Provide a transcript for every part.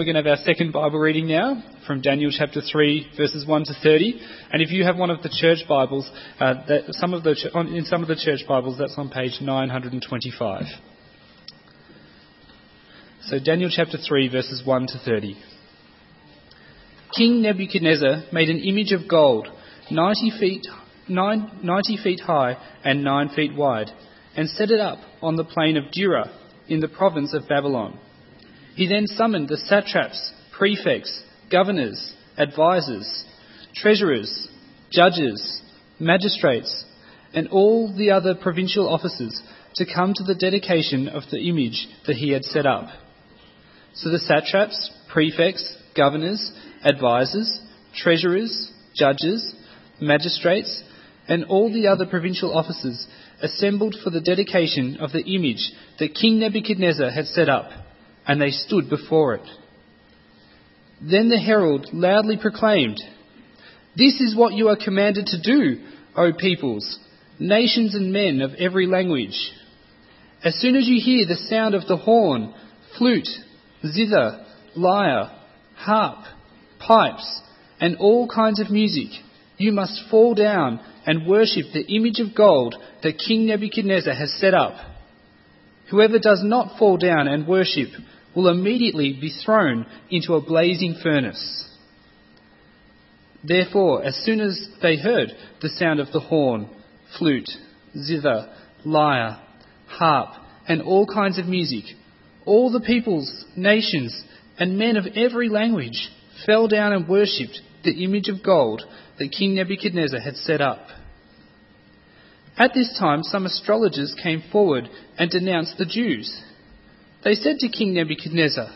We're going to have our second Bible reading now from Daniel chapter 3, verses 1 to 30. And if you have one of the church Bibles, uh, that some of the, in some of the church Bibles, that's on page 925. So, Daniel chapter 3, verses 1 to 30. King Nebuchadnezzar made an image of gold, 90 feet, 90 feet high and 9 feet wide, and set it up on the plain of Dura in the province of Babylon. He then summoned the satraps, prefects, governors, advisers, treasurers, judges, magistrates, and all the other provincial officers to come to the dedication of the image that he had set up. So the satraps, prefects, governors, advisers, treasurers, judges, magistrates, and all the other provincial officers assembled for the dedication of the image that King Nebuchadnezzar had set up, and they stood before it. Then the herald loudly proclaimed, This is what you are commanded to do, O peoples, nations and men of every language. As soon as you hear the sound of the horn, flute, zither, lyre, harp, pipes, and all kinds of music, you must fall down and worship the image of gold that King Nebuchadnezzar has set up. Whoever does not fall down and worship will immediately be thrown into a blazing furnace. Therefore, as soon as they heard the sound of the horn, flute, zither, lyre, harp, and all kinds of music, all the peoples, nations, and men of every language fell down and worshipped the image of gold that King Nebuchadnezzar had set up. At this time, some astrologers came forward and denounced the Jews. They said to King Nebuchadnezzar,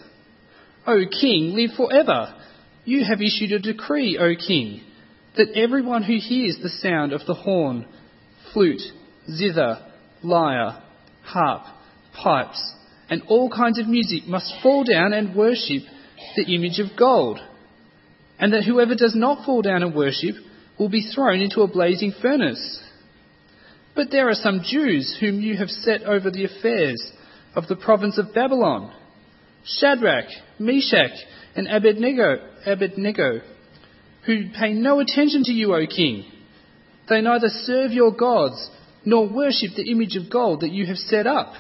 O king, live forever. You have issued a decree, O king, that everyone who hears the sound of the horn, flute, zither, lyre, harp, pipes, and all kinds of music must fall down and worship the image of gold, and that whoever does not fall down and worship will be thrown into a blazing furnace. But there are some Jews whom you have set over the affairs of the province of Babylon Shadrach, Meshach, and Abednego, Abednego, who pay no attention to you, O king. They neither serve your gods nor worship the image of gold that you have set up.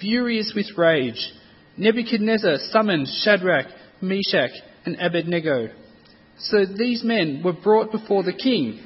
Furious with rage, Nebuchadnezzar summoned Shadrach, Meshach, and Abednego. So these men were brought before the king.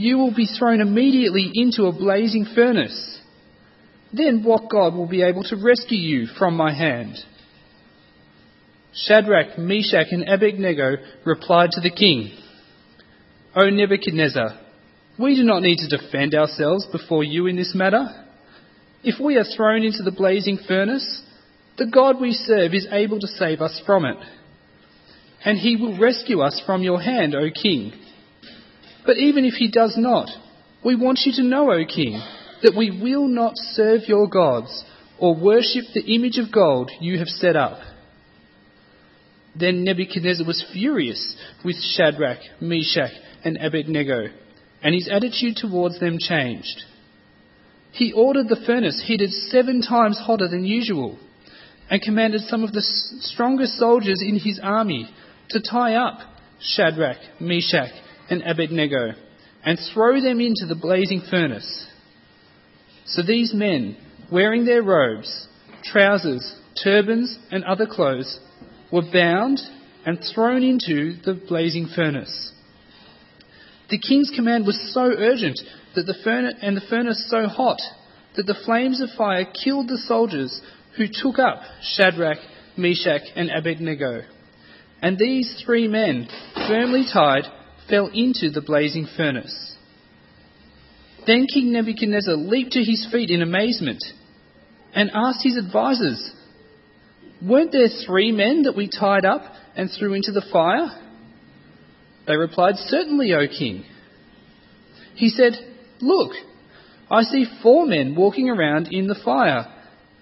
you will be thrown immediately into a blazing furnace. Then what God will be able to rescue you from my hand? Shadrach, Meshach, and Abednego replied to the king, O Nebuchadnezzar, we do not need to defend ourselves before you in this matter. If we are thrown into the blazing furnace, the God we serve is able to save us from it, and he will rescue us from your hand, O king. But even if he does not, we want you to know, O king, that we will not serve your gods or worship the image of gold you have set up. Then Nebuchadnezzar was furious with Shadrach, Meshach, and Abednego, and his attitude towards them changed. He ordered the furnace heated seven times hotter than usual, and commanded some of the strongest soldiers in his army to tie up Shadrach, Meshach, and Abednego and throw them into the blazing furnace. So these men, wearing their robes, trousers, turbans, and other clothes, were bound and thrown into the blazing furnace. The king's command was so urgent that the furnace, and the furnace so hot that the flames of fire killed the soldiers who took up Shadrach, Meshach, and Abednego. And these three men, firmly tied, fell into the blazing furnace. Then King Nebuchadnezzar leaped to his feet in amazement and asked his advisers, Weren't there three men that we tied up and threw into the fire? They replied, Certainly, O king. He said, Look, I see four men walking around in the fire,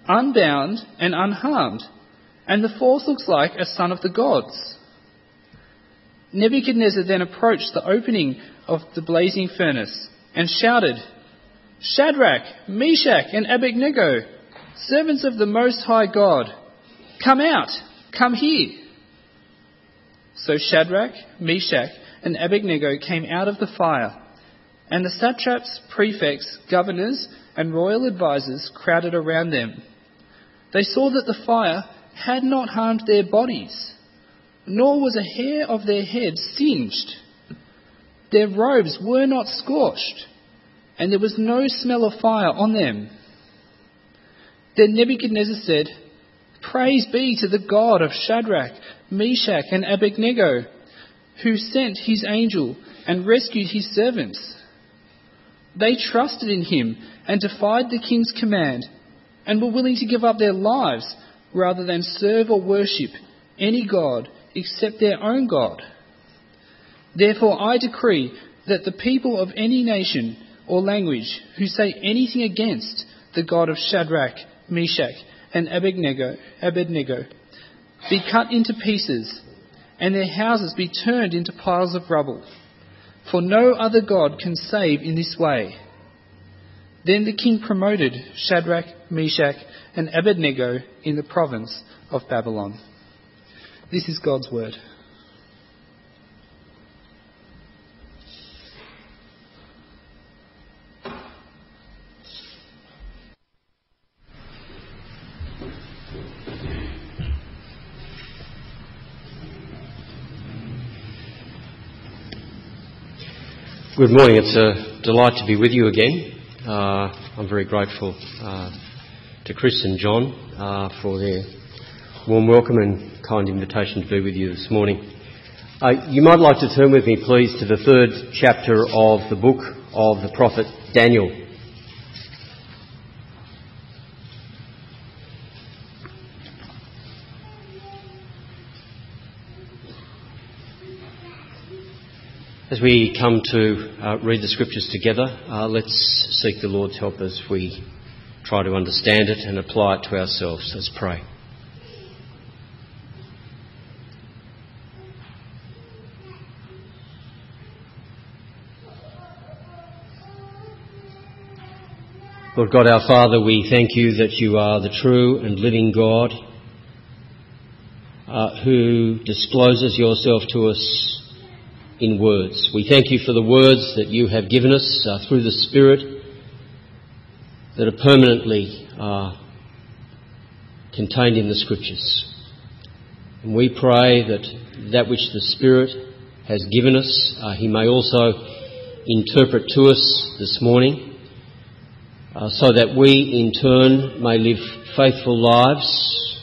unbound and unharmed, and the fourth looks like a son of the gods. Nebuchadnezzar then approached the opening of the blazing furnace and shouted, Shadrach, Meshach, and Abednego, servants of the Most High God, come out, come here. So Shadrach, Meshach, and Abednego came out of the fire, and the satraps, prefects, governors, and royal advisers crowded around them. They saw that the fire had not harmed their bodies, nor was a hair of their head singed. Their robes were not scorched, and there was no smell of fire on them. Then Nebuchadnezzar said, Praise be to the God of Shadrach, Meshach, and Abednego, who sent his angel and rescued his servants. They trusted in him and defied the king's command, and were willing to give up their lives rather than serve or worship any god except their own God. Therefore, I decree that the people of any nation or language who say anything against the God of Shadrach, Meshach, and Abednego, Abednego be cut into pieces, and their houses be turned into piles of rubble. For no other God can save in this way. Then the king promoted Shadrach, Meshach, and Abednego in the province of Babylon. This is God's word. Good morning. It's a delight to be with you again. Uh, I'm very grateful uh, to Chris and John uh, for their warm welcome and kind invitation to be with you this morning. Uh, you might like to turn with me, please, to the third chapter of the book of the prophet Daniel. As we come to uh, read the scriptures together, uh, let's seek the Lord's help as we try to understand it and apply it to ourselves. Let's pray. Lord God our Father, we thank you that you are the true and living God uh, who discloses yourself to us in words. We thank you for the words that you have given us uh, through the Spirit that are permanently uh, contained in the Scriptures. And we pray that that which the Spirit has given us, uh, He may also interpret to us this morning, uh, so that we in turn may live faithful lives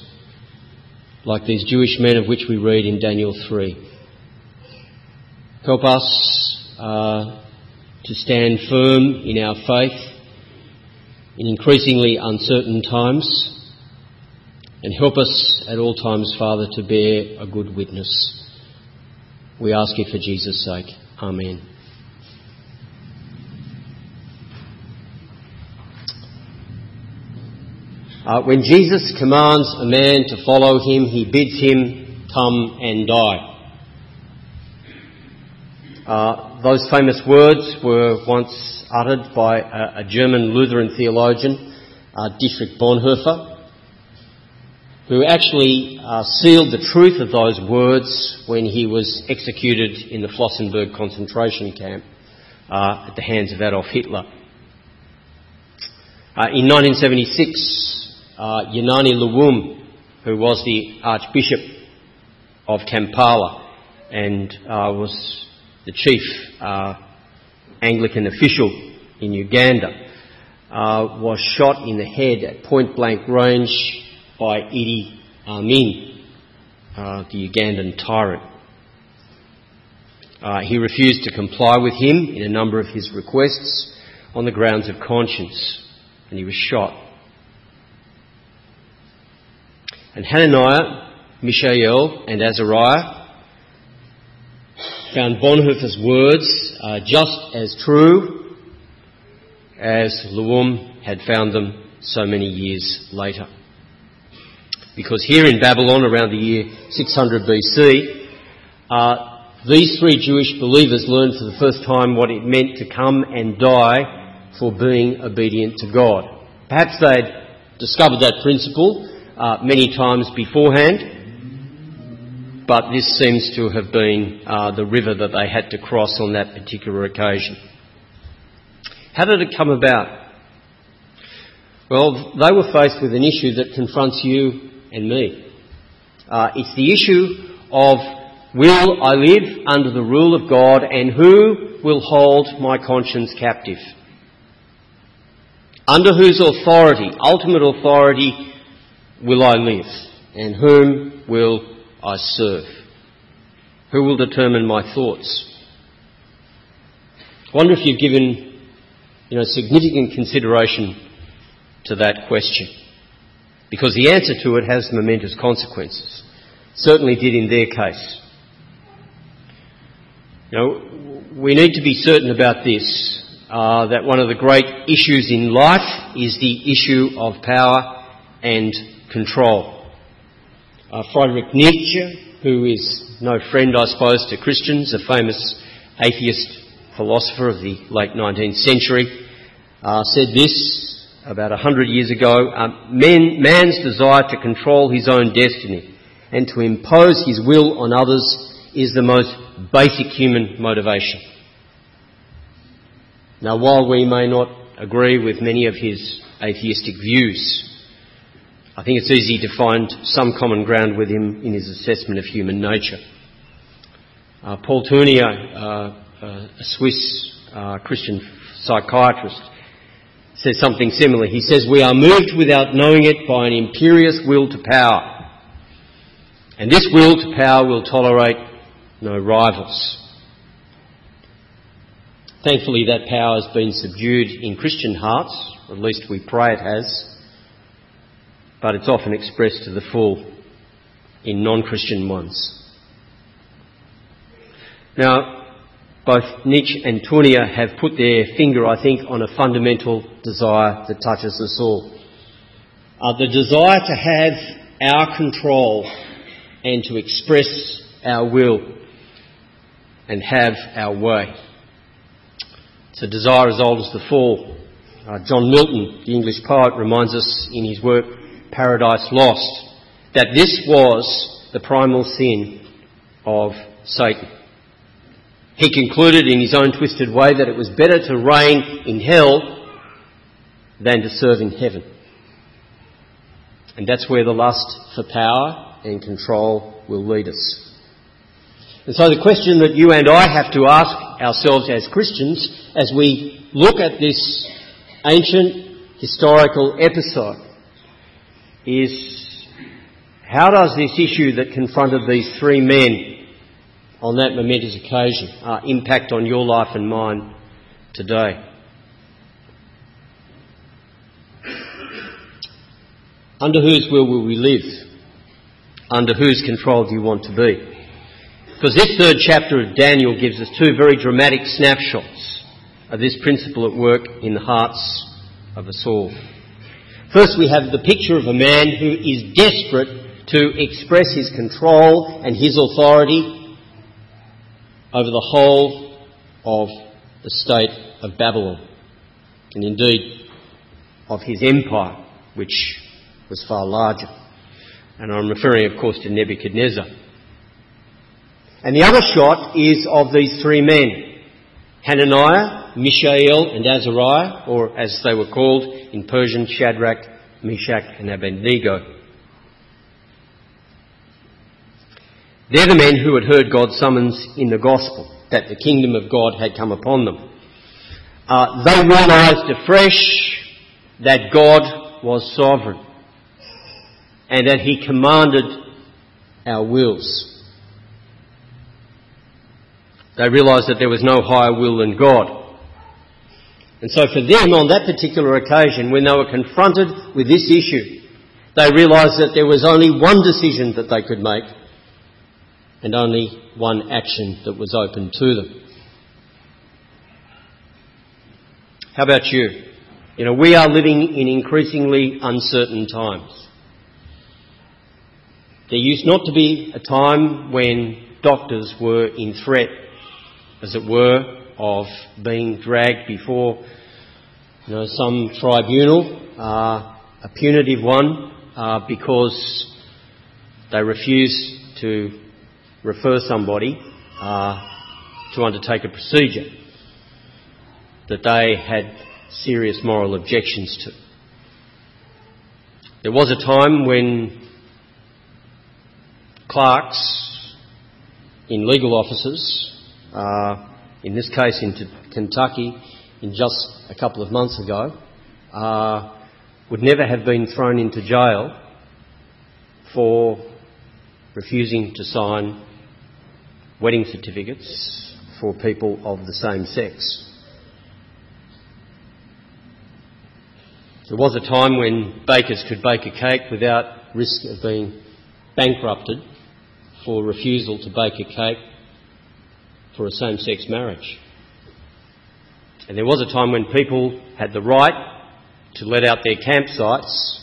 like these Jewish men of which we read in Daniel 3. Help us uh, to stand firm in our faith in increasingly uncertain times, and help us at all times, Father, to bear a good witness. We ask you for Jesus' sake. Amen. Uh, when Jesus commands a man to follow him, he bids him come and die. Uh, those famous words were once uttered by a, a German Lutheran theologian, uh, Dietrich Bonhoeffer, who actually uh, sealed the truth of those words when he was executed in the Flossenburg concentration camp uh, at the hands of Adolf Hitler. Uh, in 1976, uh, Janani Luwum, who was the Archbishop of Kampala and was the chief uh, Anglican official in Uganda, uh, was shot in the head at point blank range by Idi Amin, uh, the Ugandan tyrant. Uh, he refused to comply with him in a number of his requests on the grounds of conscience, and he was shot. And Hananiah, Mishael, and Azariah found Bonhoeffer's words uh, just as true as Luwum had found them so many years later. Because here in Babylon, around the year 600 BC, uh, these three Jewish believers learned for the first time what it meant to come and die for being obedient to God. Perhaps they'd discovered that principle uh, many times beforehand, but this seems to have been uh, the river that they had to cross on that particular occasion. How did it come about? Well, they were faced with an issue that confronts you and me. Uh, it's the issue of will I live under the rule of God and who will hold my conscience captive? Under whose authority, ultimate authority, will I live? And whom will I serve? Who will determine my thoughts? I wonder if you've given, you know, significant consideration to that question. Because the answer to it has momentous consequences. Certainly did in their case. You know, we need to be certain about this uh, that one of the great issues in life is the issue of power and control. Uh, Friedrich Nietzsche, who is no friend, I suppose, to Christians, a famous atheist philosopher of the late 19th century, uh, said this about hundred years ago uh, men, man's desire to control his own destiny and to impose his will on others is the most basic human motivation. Now, while we may not agree with many of his atheistic views, I think it's easy to find some common ground with him in his assessment of human nature. Uh, Paul Tournier, uh, uh, a Swiss uh, Christian psychiatrist, says something similar. He says, We are moved without knowing it by an imperious will to power. And this will to power will tolerate no rivals. Thankfully, that power has been subdued in Christian hearts, at least we pray it has, but it's often expressed to the full in non Christian ones. Now, both Nietzsche and Tournier have put their finger, I think, on a fundamental desire that touches us all. Uh, the desire to have our control and to express our will and have our way. It's a desire as old as the fall. Uh, John Milton, the English poet, reminds us in his work Paradise Lost that this was the primal sin of Satan. He concluded in his own twisted way that it was better to reign in hell than to serve in heaven. And that's where the lust for power and control will lead us. And so the question that you and I have to ask ourselves as Christians as we look at this ancient historical episode is how does this issue that confronted these three men on that momentous occasion uh, impact on your life and mine today? Under whose will will we live? Under whose control do you want to be? Because this third chapter of Daniel gives us two very dramatic snapshots of this principle at work in the hearts of us all. First, we have the picture of a man who is desperate to express his control and his authority over the whole of the state of Babylon, and indeed of his empire, which was far larger. And I'm referring, of course, to Nebuchadnezzar. And the other shot is of these three men Hananiah, Mishael, and Azariah, or as they were called in Persian, Shadrach, Meshach, and Abednego. They're the men who had heard God's summons in the gospel that the kingdom of God had come upon them. Uh, they realized afresh that God was sovereign and that He commanded our wills. They realised that there was no higher will than God. And so for them on that particular occasion, when they were confronted with this issue, They realised that there was only one decision that they could make and only one action that was open to them. How about you? You know, we are living in increasingly uncertain times. There used not to be a time when doctors were in threat, as it were, of being dragged before you know, some tribunal, uh, a punitive one, uh, because they refuse to refer somebody uh, to undertake a procedure that they had serious moral objections to. There was a time when clerks in legal offices, uh, in this case in Kentucky, in just a couple of months ago, uh, would never have been thrown into jail for refusing to sign wedding certificates for people of the same sex. There was a time when bakers could bake a cake without risk of being bankrupted for refusal to bake a cake for a same sex marriage. And there was a time when people had the right to let out their campsites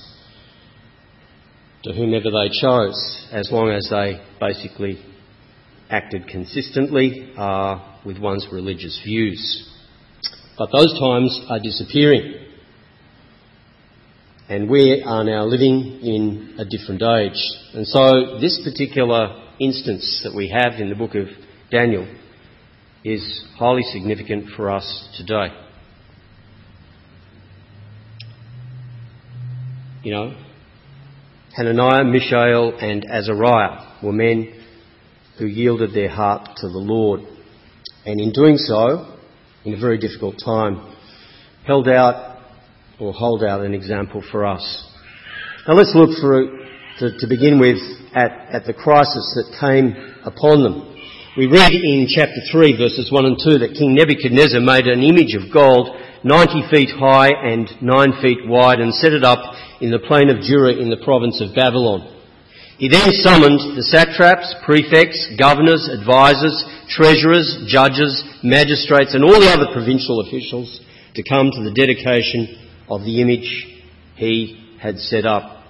to whomever they chose, as long as they basically acted consistently uh, with one's religious views. But those times are disappearing. And we are now living in a different age. And so this particular instance that we have in the book of Daniel is highly significant for us today. You know, Hananiah, Mishael, and Azariah were men who yielded their heart to the Lord. And in doing so, in a very difficult time, held out or hold out an example for us. Now let's look through, to, to begin with, at, at the crisis that came upon them. We read in chapter 3 verses 1 and 2 that King Nebuchadnezzar made an image of gold 90 feet high and 9 feet wide and set it up in the plain of Dura in the province of Babylon. He then summoned the satraps, prefects, governors, advisors, treasurers, judges, magistrates, and all the other provincial officials to come to the dedication of the image he had set up.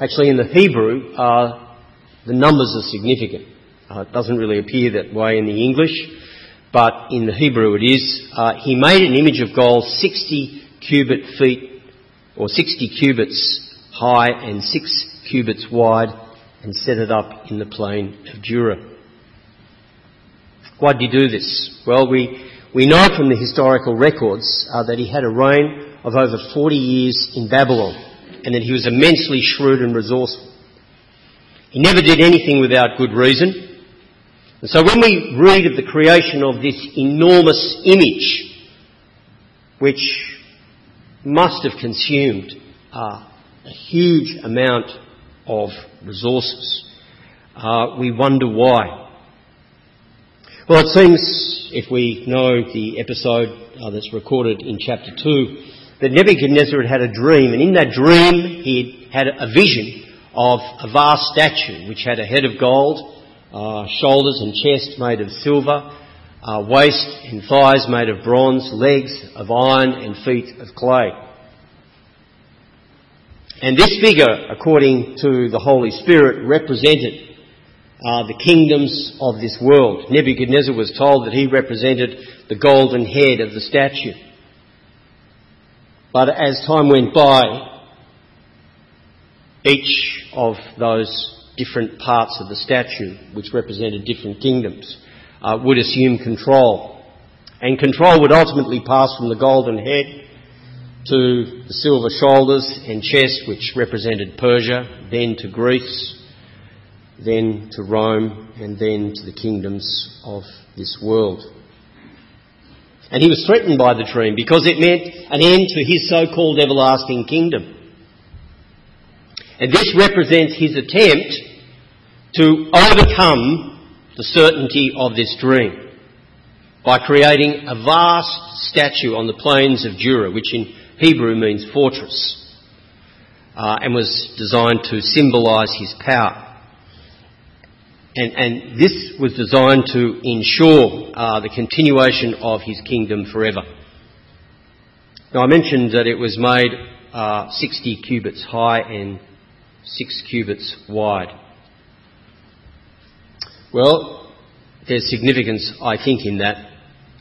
Actually, in the Hebrew, uh, the numbers are significant. Uh, it doesn't really appear that way in the English, but in the Hebrew it is. Uh, he made an image of gold 60 cubit feet, or 60 cubits high and six cubits wide and set it up in the plain of Dura. Why did he do this? Well, we, we know from the historical records uh, that he had a reign of over 40 years in Babylon and that he was immensely shrewd and resourceful. He never did anything without good reason. And so when we read of the creation of this enormous image, which must have consumed uh, a huge amount of resources. Uh, we wonder why. Well, it seems, if we know the episode uh, that's recorded in chapter 2, that Nebuchadnezzar had had a dream, and in that dream he had a vision of a vast statue which had a head of gold, uh, shoulders and chest made of silver, uh, waist and thighs made of bronze, legs of iron, and feet of clay. And this figure, according to the Holy Spirit, represented uh, the kingdoms of this world. Nebuchadnezzar was told that he represented the golden head of the statue. But as time went by, each of those different parts of the statue, which represented different kingdoms, uh, would assume control. And control would ultimately pass from the golden head to the silver shoulders and chest, which represented Persia, then to Greece, then to Rome, and then to the kingdoms of this world. And he was threatened by the dream because it meant an end to his so-called everlasting kingdom. And this represents his attempt to overcome the certainty of this dream by creating a vast statue on the plains of Jura, which in Hebrew means fortress. uh, and was designed to symbolise his power. And, and, this was designed to ensure uh, the continuation of his kingdom forever. Now, I mentioned that it was made uh, 60 cubits high and 6 cubits wide. Well, there's significance, I think, in that.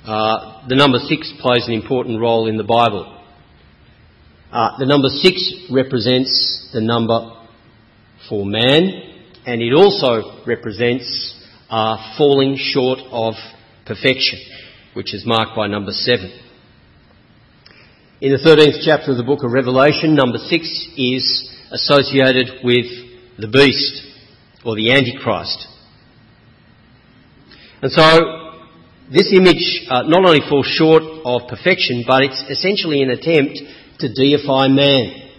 Uh, the number 6 plays an important role in the Bible. Uh, the number 6 represents the number for man, and it also represents uh, falling short of perfection, which is marked by number 7. In the 13th chapter of the book of Revelation, number 6 is associated with the beast or the Antichrist. And so, this image uh, not only falls short of perfection, but it's essentially an attempt to deify man.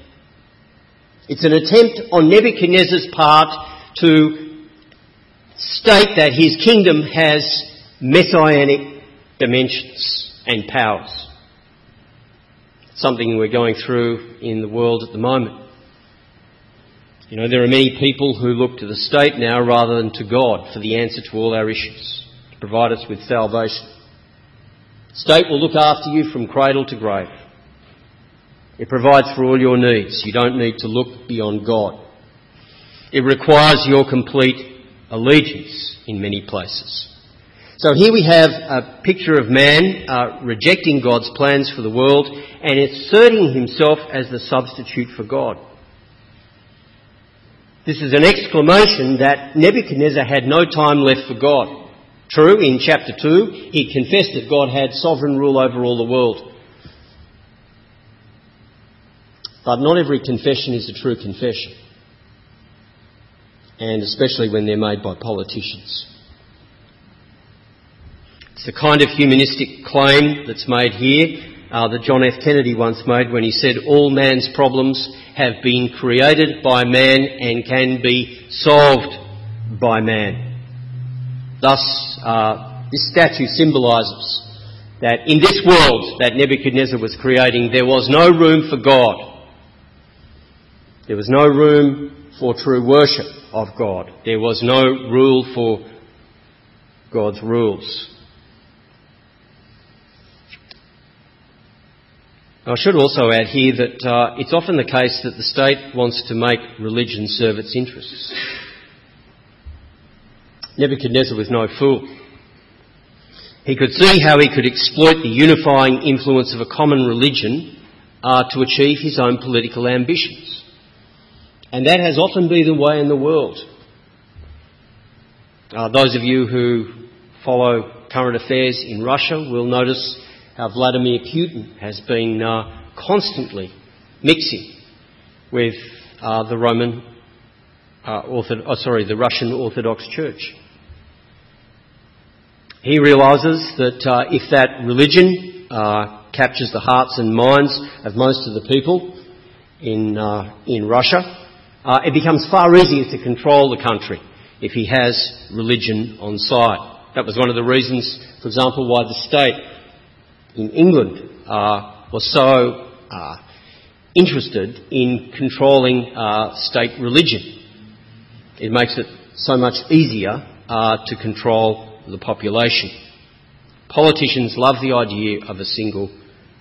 It's an attempt on Nebuchadnezzar's part to state that his kingdom has messianic dimensions and powers something we're going through in the world at the moment. You know, there are many people who look to the state now rather than to God for the answer to all our issues, to provide us with salvation. The state will look after you from cradle to grave. It provides for all your needs. You don't need to look beyond God. It requires your complete allegiance in many places. So here we have a picture of man uh, rejecting God's plans for the world and asserting himself as the substitute for God. This is an exclamation that Nebuchadnezzar had no time left for God. True, in chapter 2, he confessed that God had sovereign rule over all the world. But not every confession is a true confession. And especially when they're made by politicians. It's the kind of humanistic claim that's made here uh, that John F. Kennedy once made when he said, All man's problems have been created by man and can be solved by man. Thus, uh, this statue symbolises that in this world that Nebuchadnezzar was creating, there was no room for God. There was no room for true worship of God. There was no rule for God's rules. I should also add here that uh, it's often the case that the state wants to make religion serve its interests. Nebuchadnezzar was no fool. He could see how he could exploit the unifying influence of a common religion uh, to achieve his own political ambitions. And that has often been the way in the world. Uh, those of you who follow current affairs in Russia will notice Vladimir Putin has been uh, constantly mixing with uh, the Roman, uh, oh, sorry, the Russian Orthodox Church. He realises that uh, if that religion uh, captures the hearts and minds of most of the people in, uh, in Russia, it becomes far easier to control the country if he has religion on side. That was one of the reasons, for example, why the state in England uh, was so uh, interested in controlling uh, state religion. It makes it so much easier to control the population. Politicians love the idea of a single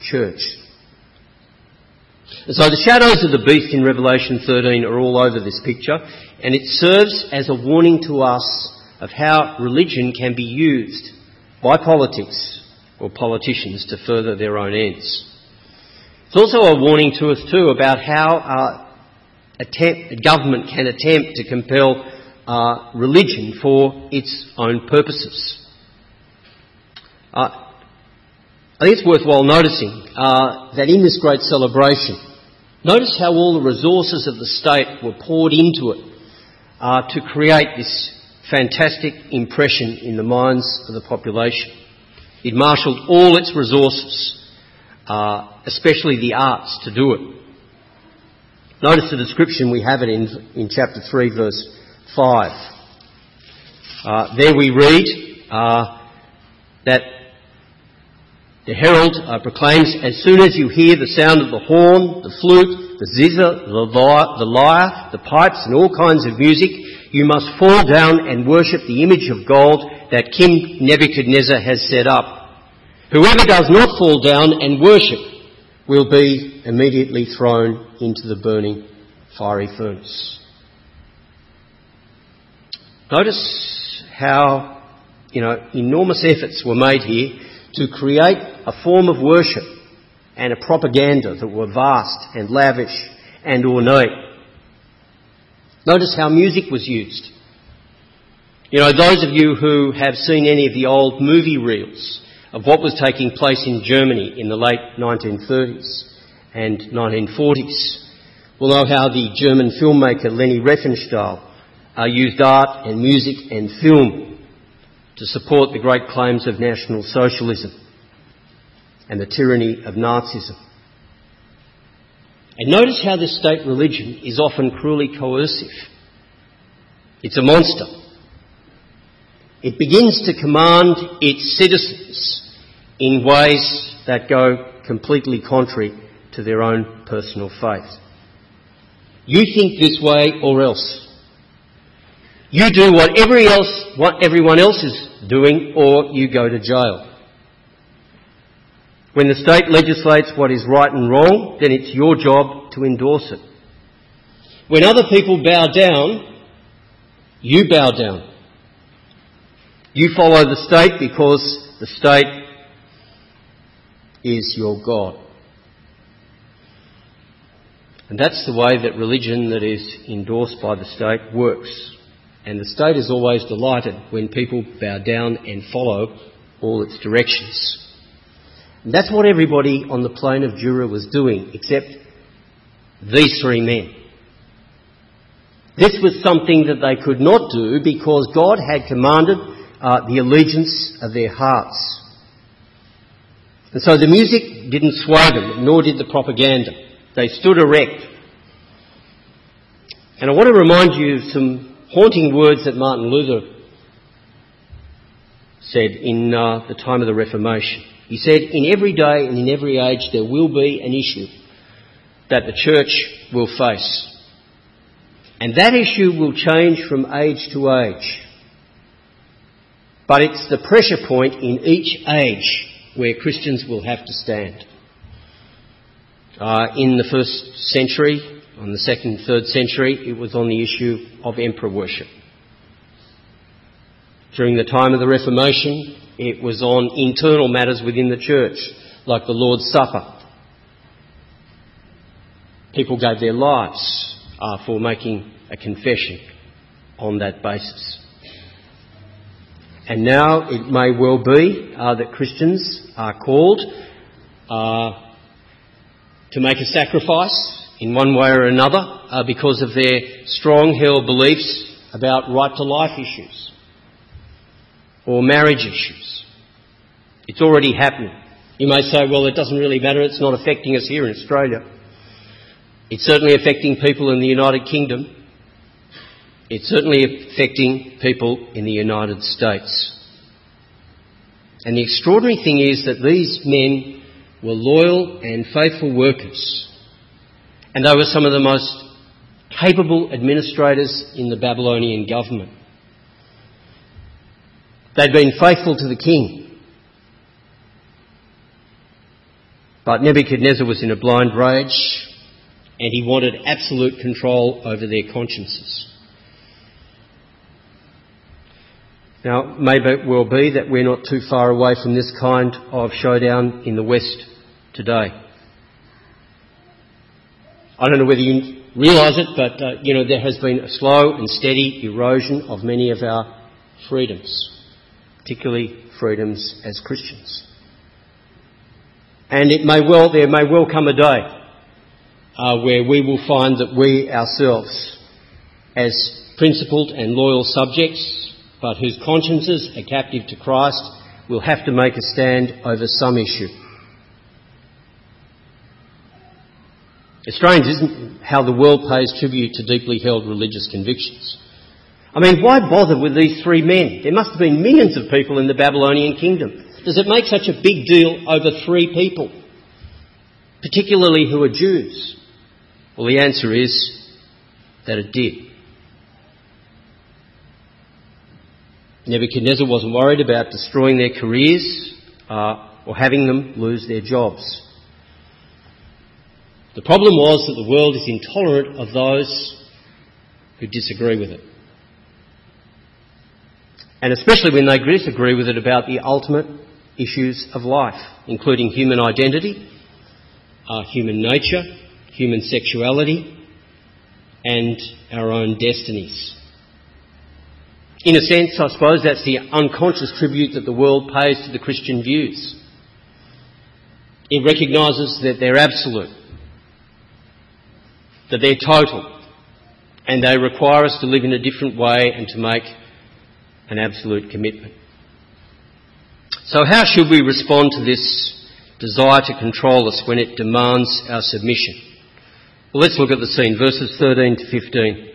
church. And so the shadows of the beast in Revelation 13 are all over this picture, and it serves as a warning to us of how religion can be used by politics or politicians to further their own ends. It's also a warning to us too about how uh, attempt, government can attempt to compel uh, religion for its own purposes. Uh, I think it's worthwhile noticing uh, that in this great celebration, notice how all the resources of the state were poured into it uh, to create this fantastic impression in the minds of the population. It marshalled all its resources, uh, especially the arts, to do it. Notice the description, we have it in, in chapter 3, verse 5. Uh, there we read uh, that The herald uh, proclaims, as soon as you hear the sound of the horn, the flute, the zither, the lyre, the pipes, and all kinds of music, you must fall down and worship the image of gold that King Nebuchadnezzar has set up. Whoever does not fall down and worship will be immediately thrown into the burning fiery furnace. Notice how, you know, enormous efforts were made here to create a form of worship and a propaganda that were vast and lavish and ornate. Notice how music was used. You know, those of you who have seen any of the old movie reels of what was taking place in Germany in the late 1930s and 1940s will know how the German filmmaker Leni Riefenstahl uh, used art and music and film to support the great claims of National Socialism and the tyranny of Nazism. And notice how this state religion is often cruelly coercive. It's a monster. It begins to command its citizens in ways that go completely contrary to their own personal faith. You think this way or else. You do what, else, what everyone else is doing or you go to jail. When the state legislates what is right and wrong, then it's your job to endorse it. When other people bow down, you bow down. You follow the state because the state is your God. And that's the way that religion that is endorsed by the state works. And the state is always delighted when people bow down and follow all its directions. And that's what everybody on the plain of Jura was doing, except these three men. This was something that they could not do because God had commanded uh, the allegiance of their hearts. And so the music didn't sway them, nor did the propaganda. They stood erect. And I want to remind you of some haunting words that Martin Luther said in uh, the time of the Reformation. He said, In every day and in every age there will be an issue that the church will face. And that issue will change from age to age. But it's the pressure point in each age where Christians will have to stand. Uh, in the first century, on the second, third century, it was on the issue of emperor worship. During the time of the Reformation, it was on internal matters within the church, like the Lord's Supper. People gave their lives uh, for making a confession on that basis. And now it may well be uh, that Christians are called uh, to make a sacrifice in one way or another uh, because of their strong held beliefs about right to life issues or marriage issues. It's already happening. You may say, well, it doesn't really matter, it's not affecting us here in Australia. It's certainly affecting people in the United Kingdom. It's certainly affecting people in the United States. And the extraordinary thing is that these men were loyal and faithful workers. And they were some of the most capable administrators in the Babylonian government. They'd been faithful to the king. But Nebuchadnezzar was in a blind rage and he wanted absolute control over their consciences. Now, it may well be that we're not too far away from this kind of showdown in the West today. I don't know whether you realise it, but uh, you know there has been a slow and steady erosion of many of our freedoms, particularly freedoms as Christians. And it may well, there may well come a day uh, where we will find that we ourselves, as principled and loyal subjects, but whose consciences are captive to Christ, will have to make a stand over some issue. It's strange, isn't it, how the world pays tribute to deeply held religious convictions. I mean, why bother with these three men? There must have been millions of people in the Babylonian kingdom. does it make such a big deal over three people, particularly who are Jews? Well, the answer is that it did. Nebuchadnezzar wasn't worried about destroying their careers uh, or having them lose their jobs. The problem was that the world is intolerant of those who disagree with it. And especially when they disagree with it about the ultimate issues of life, including human identity, uh, human nature, human sexuality, and our own destinies. In a sense, I suppose that's the unconscious tribute that the world pays to the Christian views. It recognises that they're absolute, that they're total, and they require us to live in a different way and to make an absolute commitment. So, how should we respond to this desire to control us when it demands our submission? Well, let's look at the scene, verses 13 to 15.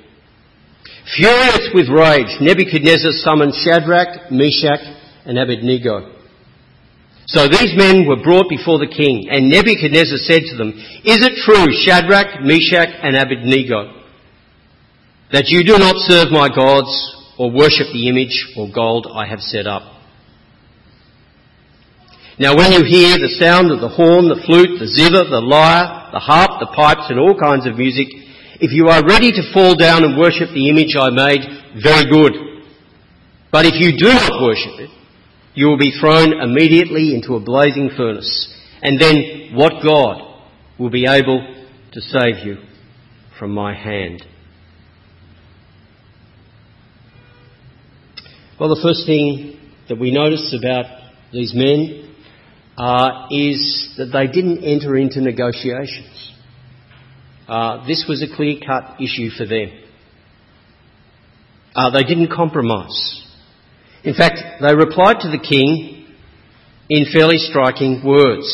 Furious with rage, Nebuchadnezzar summoned Shadrach, Meshach, and Abednego. So these men were brought before the king, and Nebuchadnezzar said to them, Is it true, Shadrach, Meshach, and Abednego, that you do not serve my gods or worship the image or gold I have set up? Now when you hear the sound of the horn, the flute, the zither, the lyre, the harp, the pipes, and all kinds of music, if you are ready to fall down and worship the image I made, very good. But if you do not worship it, you will be thrown immediately into a blazing furnace. And then what God will be able to save you from my hand? Well, the first thing that we notice about these men uh, is that they didn't enter into negotiations. Uh, this was a clear cut issue for them. Uh, they didn't compromise. In fact, they replied to the king in fairly striking words.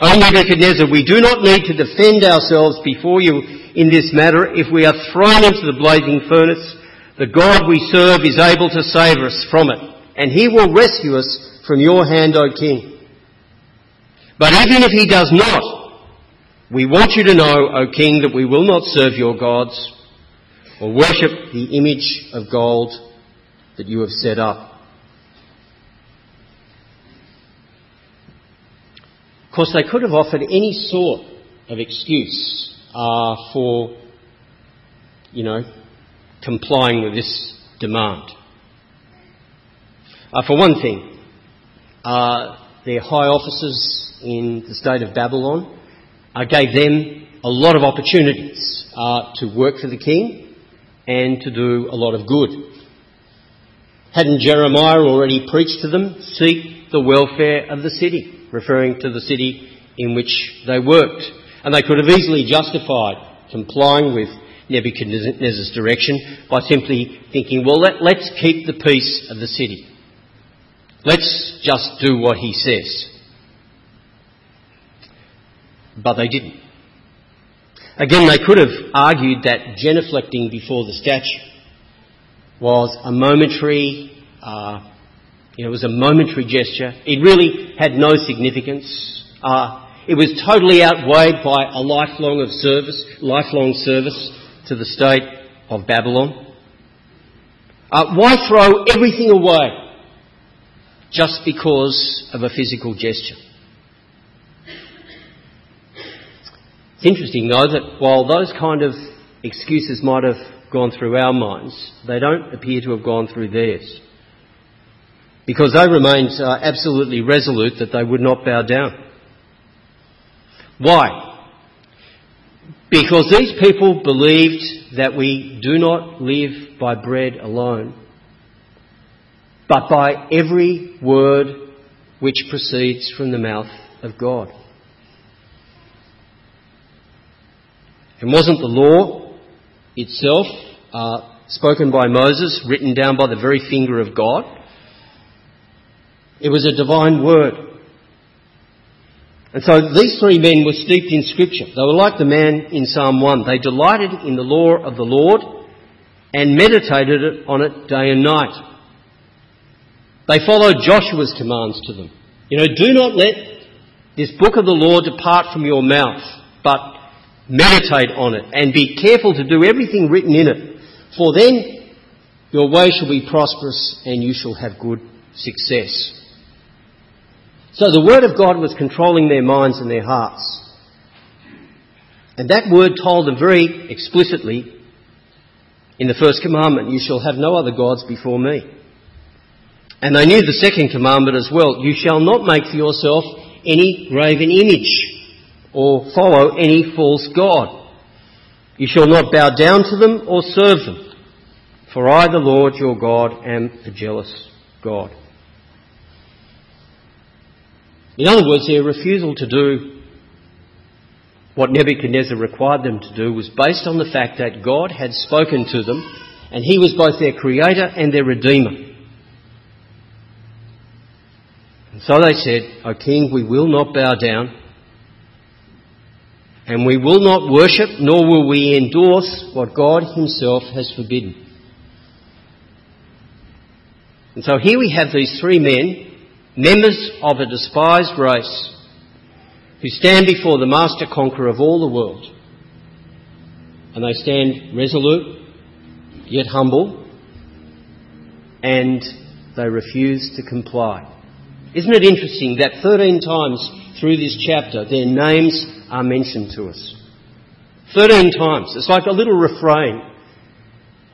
O Nebuchadnezzar, we do not need to defend ourselves before you in this matter. If we are thrown into the blazing furnace, the God we serve is able to save us from it, and he will rescue us from your hand, O king. But even if he does not, we want you to know, O king, that we will not serve your gods or worship the image of gold that you have set up. Of course, they could have offered any sort of excuse uh, for, you know, complying with this demand. Uh, for one thing, uh, their high officers in the state of Babylon uh, gave them a lot of opportunities uh, to work for the king and to do a lot of good. Hadn't Jeremiah already preached to them, seek the welfare of the city, referring to the city in which they worked? And they could have easily justified complying with Nebuchadnezzar's direction by simply thinking, well, let, us keep the peace of the city. Let's just do what he says but they didn't. Again, they could have argued that genuflecting before the statue was a momentary, uh, it was a momentary gesture. It really had no significance. Uh, it was totally outweighed by a lifelong of service, lifelong service to the state of Babylon. Uh, why throw everything away just because of a physical gesture? It's interesting, though, that while those kind of excuses might have gone through our minds, they don't appear to have gone through theirs. Because they remained uh, absolutely resolute that they would not bow down. Why? Because these people believed that we do not live by bread alone, but by every word which proceeds from the mouth of God. It wasn't the law itself, uh, spoken by Moses, written down by the very finger of God. It was a divine word. And so these three men were steeped in Scripture. They were like the man in Psalm 1. They delighted in the law of the Lord and meditated on it day and night. They followed Joshua's commands to them. You know, do not let this book of the law depart from your mouth, but meditate on it and be careful to do everything written in it. For then your way shall be prosperous and you shall have good success. So the Word of God was controlling their minds and their hearts. And that Word told them very explicitly in the first commandment, you shall have no other gods before me. And they knew the second commandment as well, you shall not make for yourself any graven image or follow any false god. You shall not bow down to them or serve them. For I, the Lord your God, am a jealous God. In other words, their refusal to do what Nebuchadnezzar required them to do was based on the fact that God had spoken to them and he was both their creator and their redeemer. And so they said, O king, we will not bow down and we will not worship nor will we endorse what God himself has forbidden. And so here we have these three men members of a despised race who stand before the master conqueror of all the world. And they stand resolute, yet humble, and they refuse to comply. Isn't it interesting that 13 times through this chapter their names are mentioned to us? 13 times. It's like a little refrain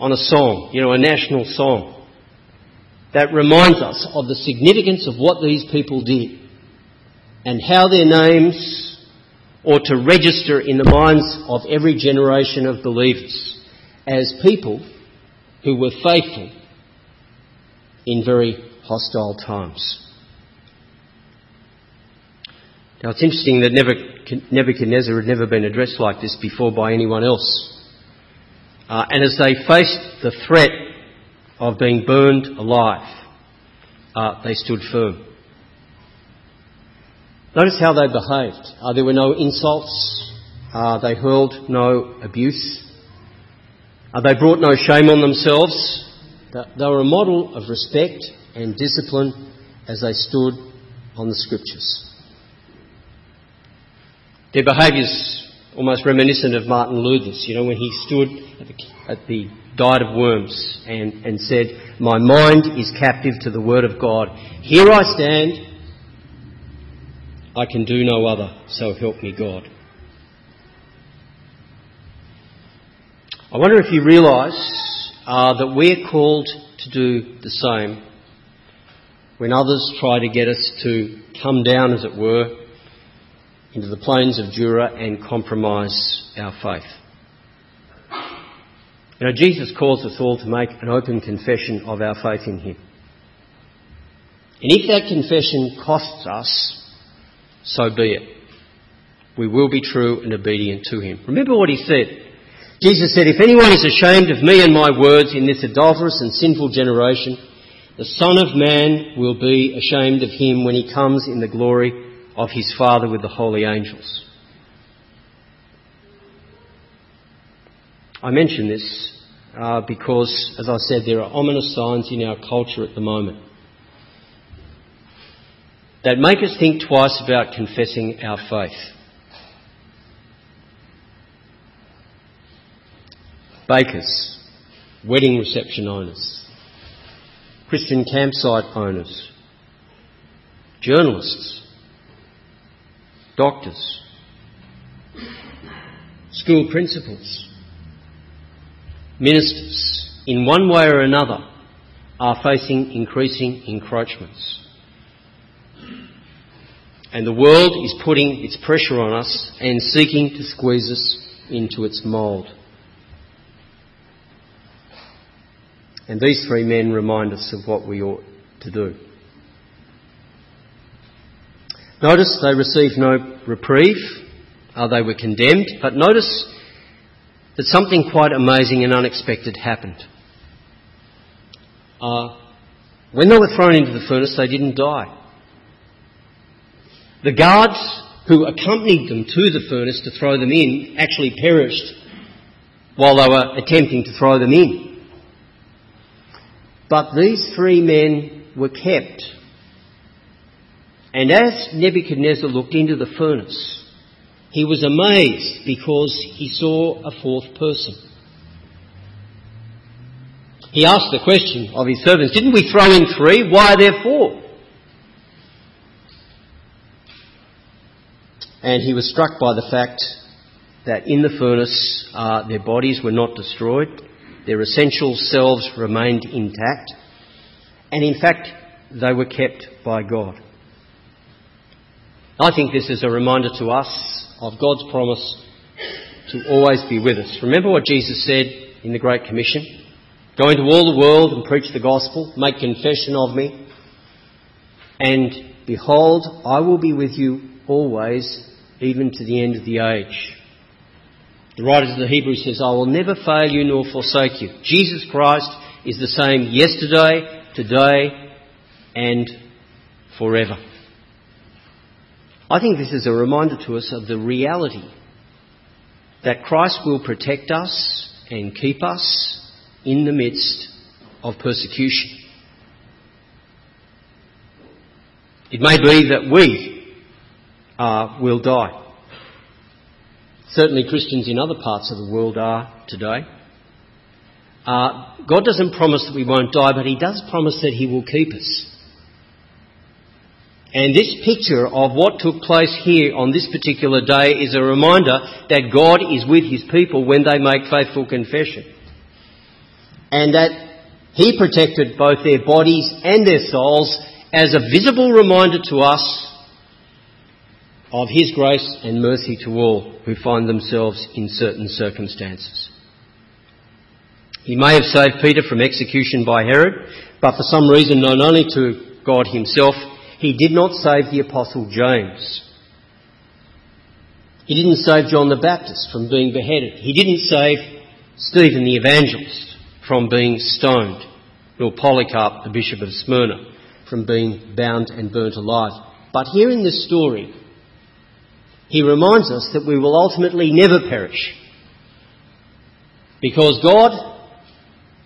on a song, you know, a national song that reminds us of the significance of what these people did and how their names ought to register in the minds of every generation of believers as people who were faithful in very hostile times. Now it's interesting that Nebuchadnezzar had never been addressed like this before by anyone else. Uh, and as they faced the threat of being burned alive, uh, they stood firm. Notice how they behaved. Uh, there were no insults. Uh, they hurled no abuse. Uh, they brought no shame on themselves. They were a model of respect and discipline as they stood on the scriptures. Their behaviours almost reminiscent of Martin Luther's, you know, when he stood at the, at the diet of worms and, and said, My mind is captive to the word of God. Here I stand. I can do no other, so help me God. I wonder if you realise uh, that we're called to do the same when others try to get us to come down, as it were, into the plains of Dura and compromise our faith. You know, Jesus calls us all to make an open confession of our faith in Him. And if that confession costs us, so be it. We will be true and obedient to Him. Remember what He said. Jesus said, If anyone is ashamed of me and my words in this adulterous and sinful generation, the Son of Man will be ashamed of him when he comes in the glory of his Father with the holy angels. I mention this uh, because, as I said, there are ominous signs in our culture at the moment that make us think twice about confessing our faith. Bakers, wedding reception owners, Christian campsite owners, journalists, doctors, school principals, ministers, in one way or another, are facing increasing encroachments. And the world is putting its pressure on us and seeking to squeeze us into its mould. And these three men remind us of what we ought to do. Notice they received no reprieve, uh, they were condemned, but notice that something quite amazing and unexpected happened. Uh, when they were thrown into the furnace, they didn't die. The guards who accompanied them to the furnace to throw them in actually perished while they were attempting to throw them in. But these three men were kept. And as Nebuchadnezzar looked into the furnace, he was amazed because he saw a fourth person. He asked the question of his servants, Didn't we throw in three? Why are there four? And he was struck by the fact that in the furnace uh, their bodies were not destroyed, their essential selves remained intact, and in fact they were kept by God. I think this is a reminder to us of God's promise to always be with us. Remember what Jesus said in the Great Commission? Go into all the world and preach the gospel, make confession of me, and behold, I will be with you always, even to the end of the age. The writer of the Hebrews says, I will never fail you nor forsake you. Jesus Christ is the same yesterday, today, and forever. I think this is a reminder to us of the reality that Christ will protect us and keep us in the midst of persecution. It may be that we uh, will die. Certainly, Christians in other parts of the world are today. Uh, God doesn't promise that we won't die, but He does promise that He will keep us. And this picture of what took place here on this particular day is a reminder that God is with His people when they make faithful confession. And that He protected both their bodies and their souls as a visible reminder to us of His grace and mercy to all who find themselves in certain circumstances. He may have saved Peter from execution by Herod, but for some reason known only to God Himself, he did not save the Apostle James. He didn't save John the Baptist from being beheaded. He didn't save Stephen the evangelist from being stoned, nor Polycarp, the bishop of Smyrna, from being bound and burnt alive. But here in this story, he reminds us that we will ultimately never perish. Because God,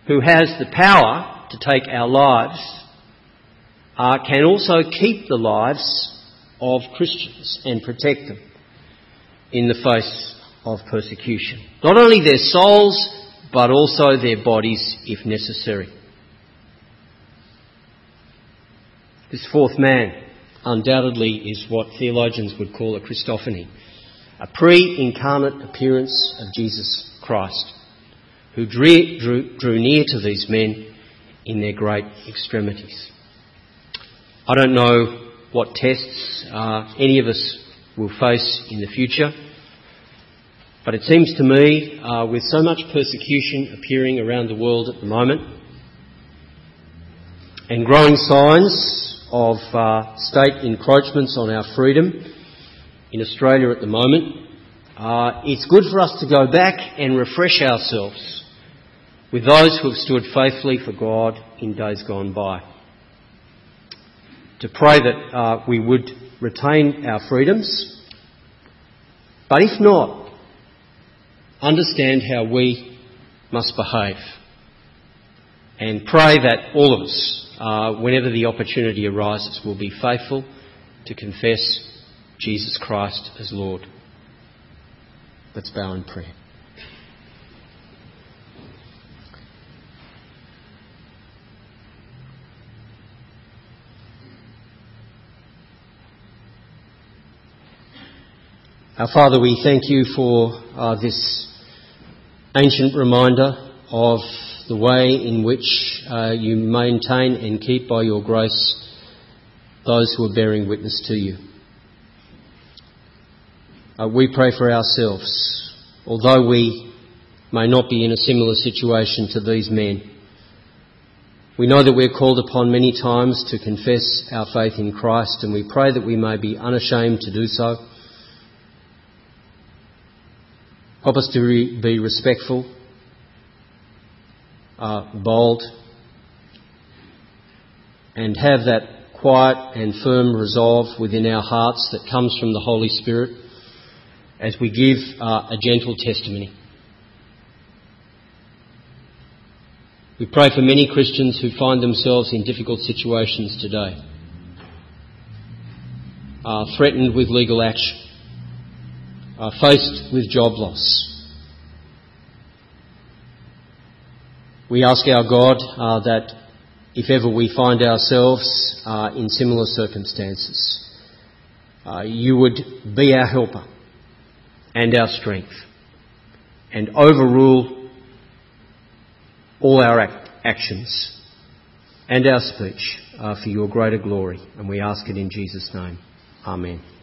who has the power to take our lives, uh, can also keep the lives of Christians and protect them in the face of persecution. Not only their souls, but also their bodies if necessary. This fourth man undoubtedly is what theologians would call a Christophany, a pre-incarnate appearance of Jesus Christ, who drew, drew, drew near to these men in their great extremities. I don't know what tests uh, any of us will face in the future, but it seems to me, uh, with so much persecution appearing around the world at the moment, and growing signs of uh, state encroachments on our freedom in Australia at the moment, uh, it's good for us to go back and refresh ourselves with those who have stood faithfully for God in days gone by to pray that uh, we would retain our freedoms. But if not, understand how we must behave. And pray that all of us, uh, whenever the opportunity arises, will be faithful to confess Jesus Christ as Lord. Let's bow in prayer. Our Father, we thank you for uh, this ancient reminder of the way in which uh, you maintain and keep by your grace those who are bearing witness to you. Uh, we pray for ourselves, although we may not be in a similar situation to these men. We know that we're called upon many times to confess our faith in Christ, and we pray that we may be unashamed to do so Help us to re- be respectful, uh, bold, and have that quiet and firm resolve within our hearts that comes from the Holy Spirit as we give uh, a gentle testimony. We pray for many Christians who find themselves in difficult situations today, are threatened with legal action, are faced with job loss. We ask our God uh, that if ever we find ourselves uh, in similar circumstances, uh, you would be our helper and our strength and overrule all our act- actions and our speech uh, for your greater glory. And we ask it in Jesus' name. Amen.